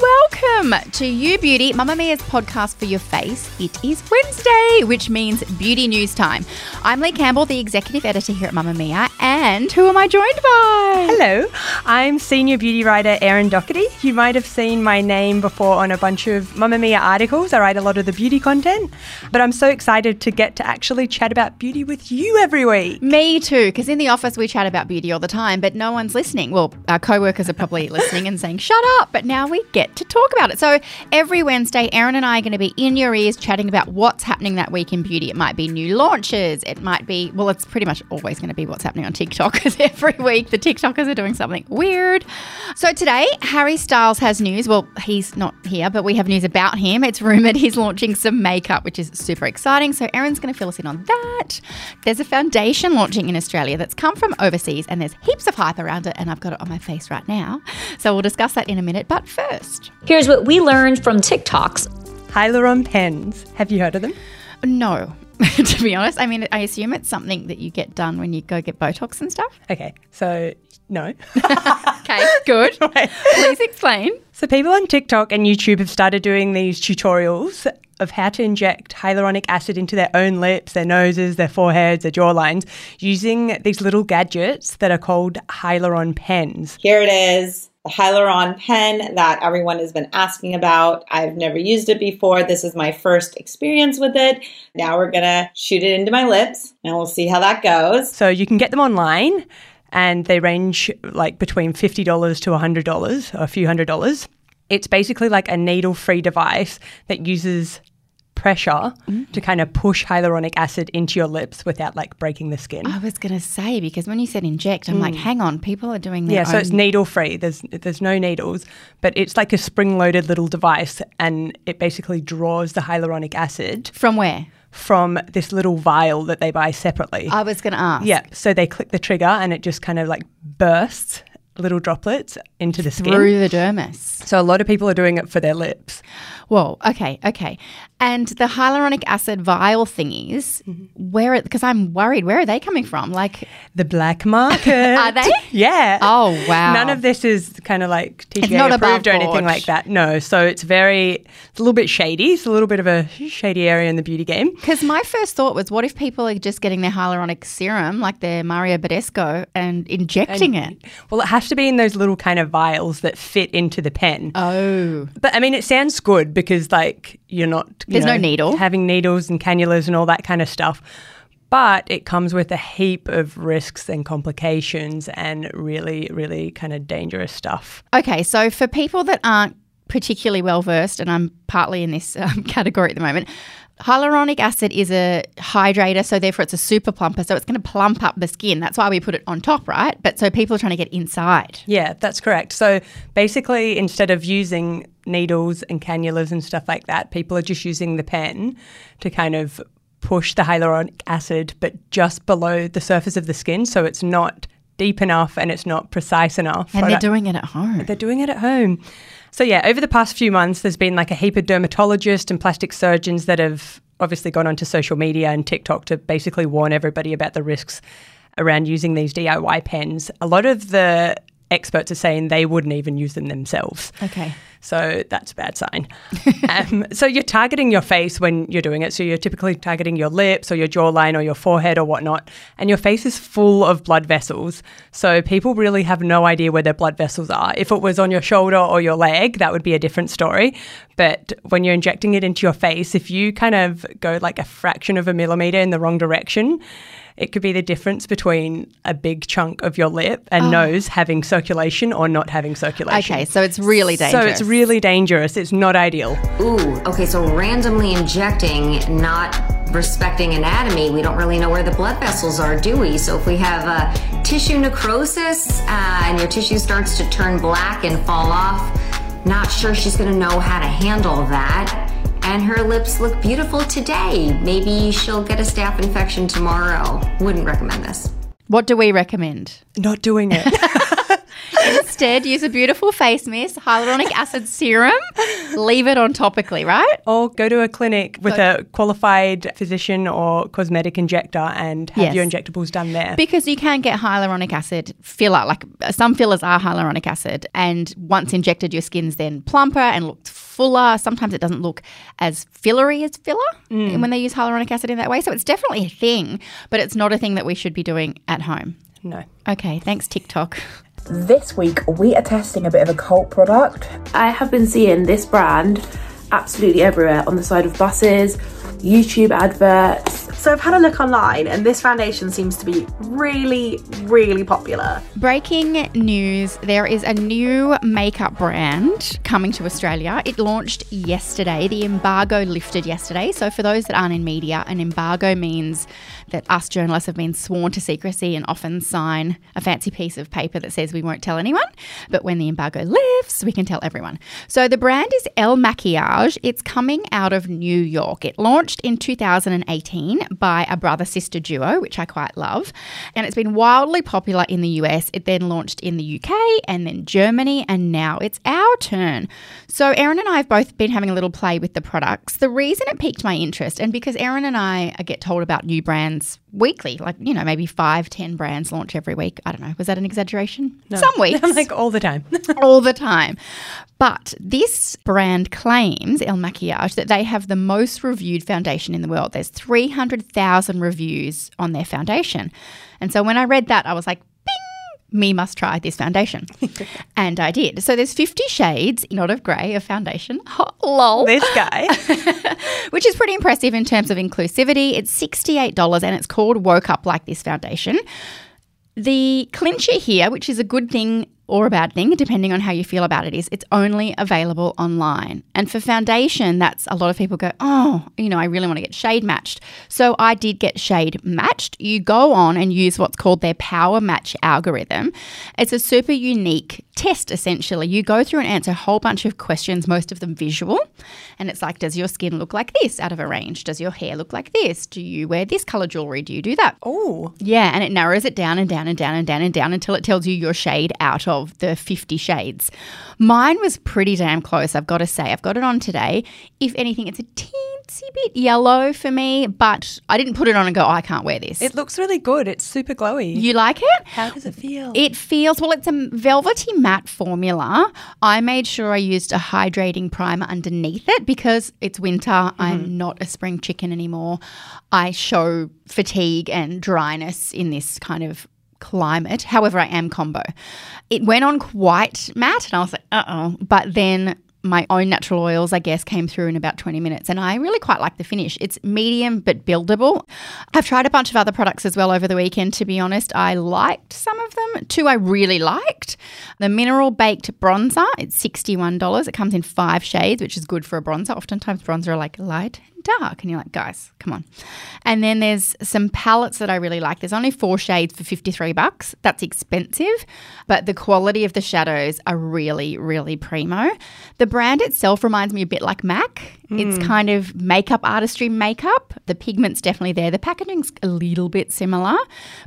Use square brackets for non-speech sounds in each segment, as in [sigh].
welcome to You Beauty, Mamamia's podcast for your face. It is Wednesday, which means beauty news time. I'm Leigh Campbell, the executive editor here at Mamamia, and who am I joined by? Hello, I'm senior beauty writer Erin Docherty. You might have seen my name before on a bunch of Mamamia articles. I write a lot of the beauty content, but I'm so excited to get to actually chat about beauty with you every week. Me too, because in the office we chat about beauty all the time, but no one's listening. Well, our co workers are probably listening and saying, shut up, but now we get to talk about it. So every Wednesday, Erin and I are going to be in your ears chatting about what's happening that week in beauty. It might be new launches, it might be, well, it's pretty much always going to be what's happening on TikTok, [laughs] because every week the TikTokers are doing something weird. So today, Harry Styles has news. Well, he's not here, but we have news about him. It's rumored he's launching some makeup, which is super exciting. So Erin's going to fill us in on that. There's a foundation launching in Australia that's come from overseas, and there's heaps of hype around it, and I've got it on my face right now. So we'll discuss that in a minute. But first, Here's what we learned from TikToks. Hyaluron pens. Have you heard of them? No. [laughs] to be honest, I mean, I assume it's something that you get done when you go get Botox and stuff. Okay, so no. [laughs] Okay, [laughs] good. Right. Please explain. So people on TikTok and YouTube have started doing these tutorials of how to inject hyaluronic acid into their own lips, their noses, their foreheads, their jawlines using these little gadgets that are called hyaluron pens. Here it is, the Hyaluron pen that everyone has been asking about. I've never used it before. This is my first experience with it. Now we're gonna shoot it into my lips and we'll see how that goes. So you can get them online and they range like between $50 to $100 or a few hundred dollars. It's basically like a needle free device that uses pressure mm. to kind of push hyaluronic acid into your lips without like breaking the skin. I was going to say because when you said inject, I'm like, mm. hang on, people are doing their Yeah, so it's needle free. There's there's no needles, but it's like a spring loaded little device and it basically draws the hyaluronic acid from where? from this little vial that they buy separately. I was going to ask. yeah, so they click the trigger and it just kind of like bursts little droplets into the skin. Through the dermis. So a lot of people are doing it for their lips. Whoa. Okay. Okay. And the hyaluronic acid vial thingies, Mm-hmm. where? Because I'm worried. Where are they coming from? Like, The black market. [laughs] Are they? [laughs] Yeah. Oh, wow. None of this is kind of like TGA not approved or anything like that. No. So it's very, it's a little bit shady. It's a little bit of a shady area in the beauty game. because my first thought was, what if people are just getting their hyaluronic serum, like their Mario Badescu, and injecting it? Well, it has to be in those little kind of vials that fit into the pen. Oh. But I mean, it sounds good because like you're not. There's no know, needle. Having needles and cannulas and all that kind of stuff. But it comes with a heap of risks and complications and really, really kind of dangerous stuff. Okay, so for people that aren't particularly well versed, and I'm partly in this [laughs] um, category at the moment, hyaluronic acid is a hydrator, so therefore it's a super plumper, so it's going to plump up the skin. That's why we put it on top, right? But so people are trying to get inside. Yeah, that's correct. So basically, instead of using needles and cannulas and stuff like that, people are just using the pen to kind of push the hyaluronic acid, but just below the surface of the skin. So it's not deep enough and it's not precise enough. And they're doing it at home. they're doing it at home. So yeah, over the past few months, there's been like a heap of dermatologists and plastic surgeons that have obviously gone onto social media and TikTok to basically warn everybody about the risks around using these DIY pens. A lot of the experts are saying they wouldn't even use them themselves. Okay. So that's a bad sign. [laughs] um, so you're targeting your face when you're doing it. So you're typically targeting your lips or your jawline or your forehead or whatnot. And your face is full of blood vessels. So people really have no idea where their blood vessels are. If it was on your shoulder or your leg, that would be a different story. But when you're injecting it into your face, if you kind of go like a fraction of a millimeter in the wrong direction, It could be the difference between a big chunk of your lip and nose having circulation or not having circulation. Okay, so it's really dangerous. So it's really dangerous. It's not ideal. Ooh, okay, so randomly injecting, not respecting anatomy, we don't really know where the blood vessels are, do we? So if we have uh, tissue necrosis uh, and your tissue starts to turn black and fall off, not sure she's gonna know how to handle that. And her lips look beautiful today. Maybe she'll get a staph infection tomorrow. Wouldn't recommend this. What do we recommend? Not doing it. [laughs] Instead, use a beautiful face mist, hyaluronic acid serum, leave it on topically, right? or go to a clinic with a qualified physician or cosmetic injector and have Yes. your injectables done there. Because you can get hyaluronic acid filler. Like uh, some fillers are hyaluronic acid, and once injected, your skin's then plumper and looks fuller. Sometimes it doesn't look as fillery as filler when they use hyaluronic acid in that way. So it's definitely a thing, but it's not a thing that we should be doing at home. no. Okay, thanks, TikTok. This week, we are testing a bit of a cult product. I have been seeing this brand absolutely everywhere on the side of buses, YouTube adverts. So I've had a look online and this foundation seems to be really, really popular. Breaking news there is a new makeup brand coming to Australia. It launched yesterday. The embargo lifted yesterday. So, for those that aren't in media, an embargo means that us journalists have been sworn to secrecy and often sign a fancy piece of paper that says we won't tell anyone. But when the embargo lifts, we can tell everyone. So, the brand is Il Makiage. It's coming out of New York. It launched in 2018 by a brother sister duo, which I quite love. And it's been wildly popular in the US. It then launched in the UK and then Germany, and now it's our turn. So, Erin and I have both been having a little play with the products. The reason it piqued my interest, and because Erin and I get told about new brands weekly, like, you know, maybe five, ten brands launch every week. I don't know. Was that an exaggeration? Some weeks [laughs] like all the time. [laughs] all the time. But this brand claims, Il Makiage, that they have the most reviewed foundation in the world. There's 300,000 reviews on their foundation. And so when I read that, I was like, me must try this foundation. [laughs] and I did. So there's 50 shades, not of grey, of foundation. [laughs] lol this guy. [laughs] which is pretty impressive in terms of inclusivity. It's $68 and it's called Woke Up Like This Foundation. The clincher here, which is a good thing or a bad thing, depending on how you feel about it, is it's only available online. And for foundation, that's a lot of people go, oh, you know, I really want to get shade matched. So I did get shade matched. You go on and use what's called their power match algorithm. It's a super unique test, essentially. You go through and answer a whole bunch of questions, most of them visual. And it's like, does your skin look like this out of a range? Does your hair look like this? Do you wear this color jewelry? Do you do that? Oh, Yeah, and it narrows it down and down and down and down and down until it tells you your shade out of the 50 shades. Mine was pretty damn close, I've got to say. I've got it on today. If anything, it's a teensy bit yellow for me, but I didn't put it on and go, oh, I can't wear this. it looks really good. It's super glowy. you like it? How does it feel? It feels well, it's a velvety matte formula. I made sure I used a hydrating primer underneath it because it's winter. Mm-hmm. I'm not a spring chicken anymore. I show fatigue and dryness in this kind of climate. However, I am combo. It went on quite matte, and I was like, uh oh. But then my own natural oils, I guess, came through in about 20 minutes. And I really quite like the finish. It's medium but buildable. I've tried a bunch of other products as well over the weekend, to be honest. I liked some of them. Two I really liked. The Mineral Baked Bronzer, it's $61. It comes in five shades, which is good for a bronzer. Oftentimes, bronzer are like light dark. And you're like, guys, come on. And then there's some palettes that I really like. There's only four shades for 53 bucks. That's expensive, but the quality of the shadows are really, really primo. The brand itself reminds me a bit like MAC. It's hmm. kind of makeup artistry makeup. The pigment's definitely there. The packaging's a little bit similar.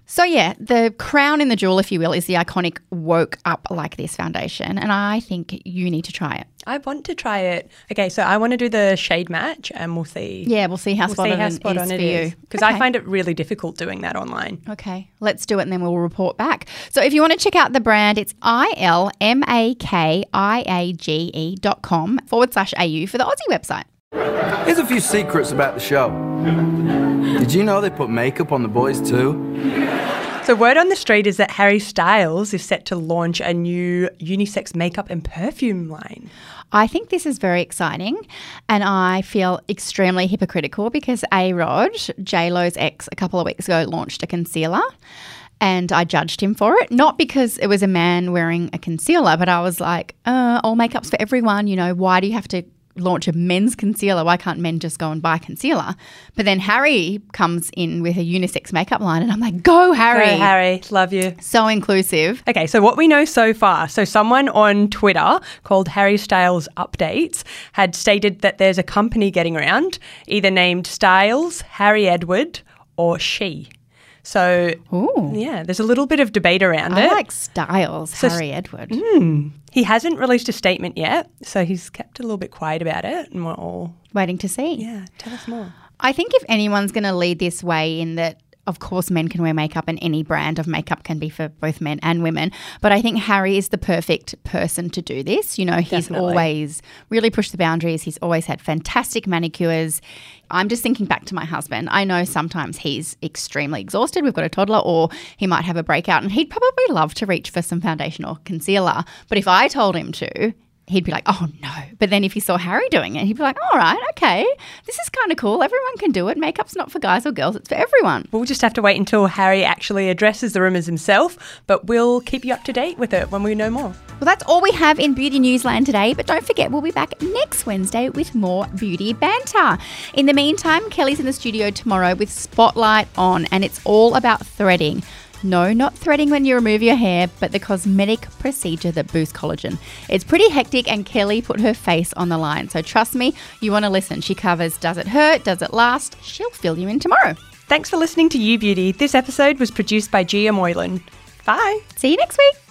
So, yeah, the crown in the jewel, if you will, is the iconic Woke Up Like This foundation. And I think you need to try it. I want to try it. Okay, so I want to do the shade match and we'll see. Yeah, we'll see how We'll spot see on how spot is on for it you. Because Okay. I find it really difficult doing that online. Okay, let's do it and then we'll report back. So if you want to check out the brand, it's I L M A K I A G E dot com forward slash AU for the Aussie website. Here's a few secrets about the show. Did you know they put makeup on the boys too? So, word on the street is that Harry Styles is set to launch a new unisex makeup and perfume line. I think this is very exciting, and I feel extremely hypocritical because A Rod, J Lo's ex, a couple of weeks ago launched a concealer. And I judged him for it, not because it was a man wearing a concealer, but I was like, uh, all makeup's for everyone. You know, why do you have to launch a men's concealer. Why can't men just go and buy concealer? But then Harry comes in with a unisex makeup line, and I'm like, go, Harry. Go, Harry. Love you. So inclusive. Okay, so what we know so far so, someone on Twitter called Harry Styles Updates had stated that there's a company getting around, either named Styles, Harry Edward, or She. So, Ooh. yeah, there's a little bit of debate around I it. like Styles, So- Harry Edward. Hmm. He hasn't released a statement yet, so he's kept a little bit quiet about it, and we're all Waiting to see. yeah. Tell us more. I think if anyone's going to lead this way, in that, of course, men can wear makeup and any brand of makeup can be for both men and women. But I think Harry is the perfect person to do this. You know, he's Definitely. always really pushed the boundaries. He's always had fantastic manicures. I'm just thinking back to my husband. I know sometimes he's extremely exhausted. We've got a toddler, or he might have a breakout, and he'd probably love to reach for some foundation or concealer. But if I told him to, he'd be like, oh no. But then if he saw Harry doing it, he'd be like, all right, okay, this is kind of cool. Everyone can do it. Makeup's not for guys or girls, it's for everyone. We'll just have to wait until Harry actually addresses the rumours himself, but we'll keep you up to date with it when we know more. Well, that's all we have in Beauty Newsland today, but don't forget we'll be back next Wednesday with more beauty banter. In the meantime, Kelly's in the studio tomorrow with Spotlight on, and it's all about threading. No, not threading when you remove your hair, but the cosmetic procedure that boosts collagen. It's pretty hectic, and Kelly put her face on the line. So trust me, you want to listen. She covers Does It Hurt? Does It Last? She'll fill you in tomorrow. Thanks for listening to You Beauty. This episode was produced by Gia Moylan. Bye. See you next week.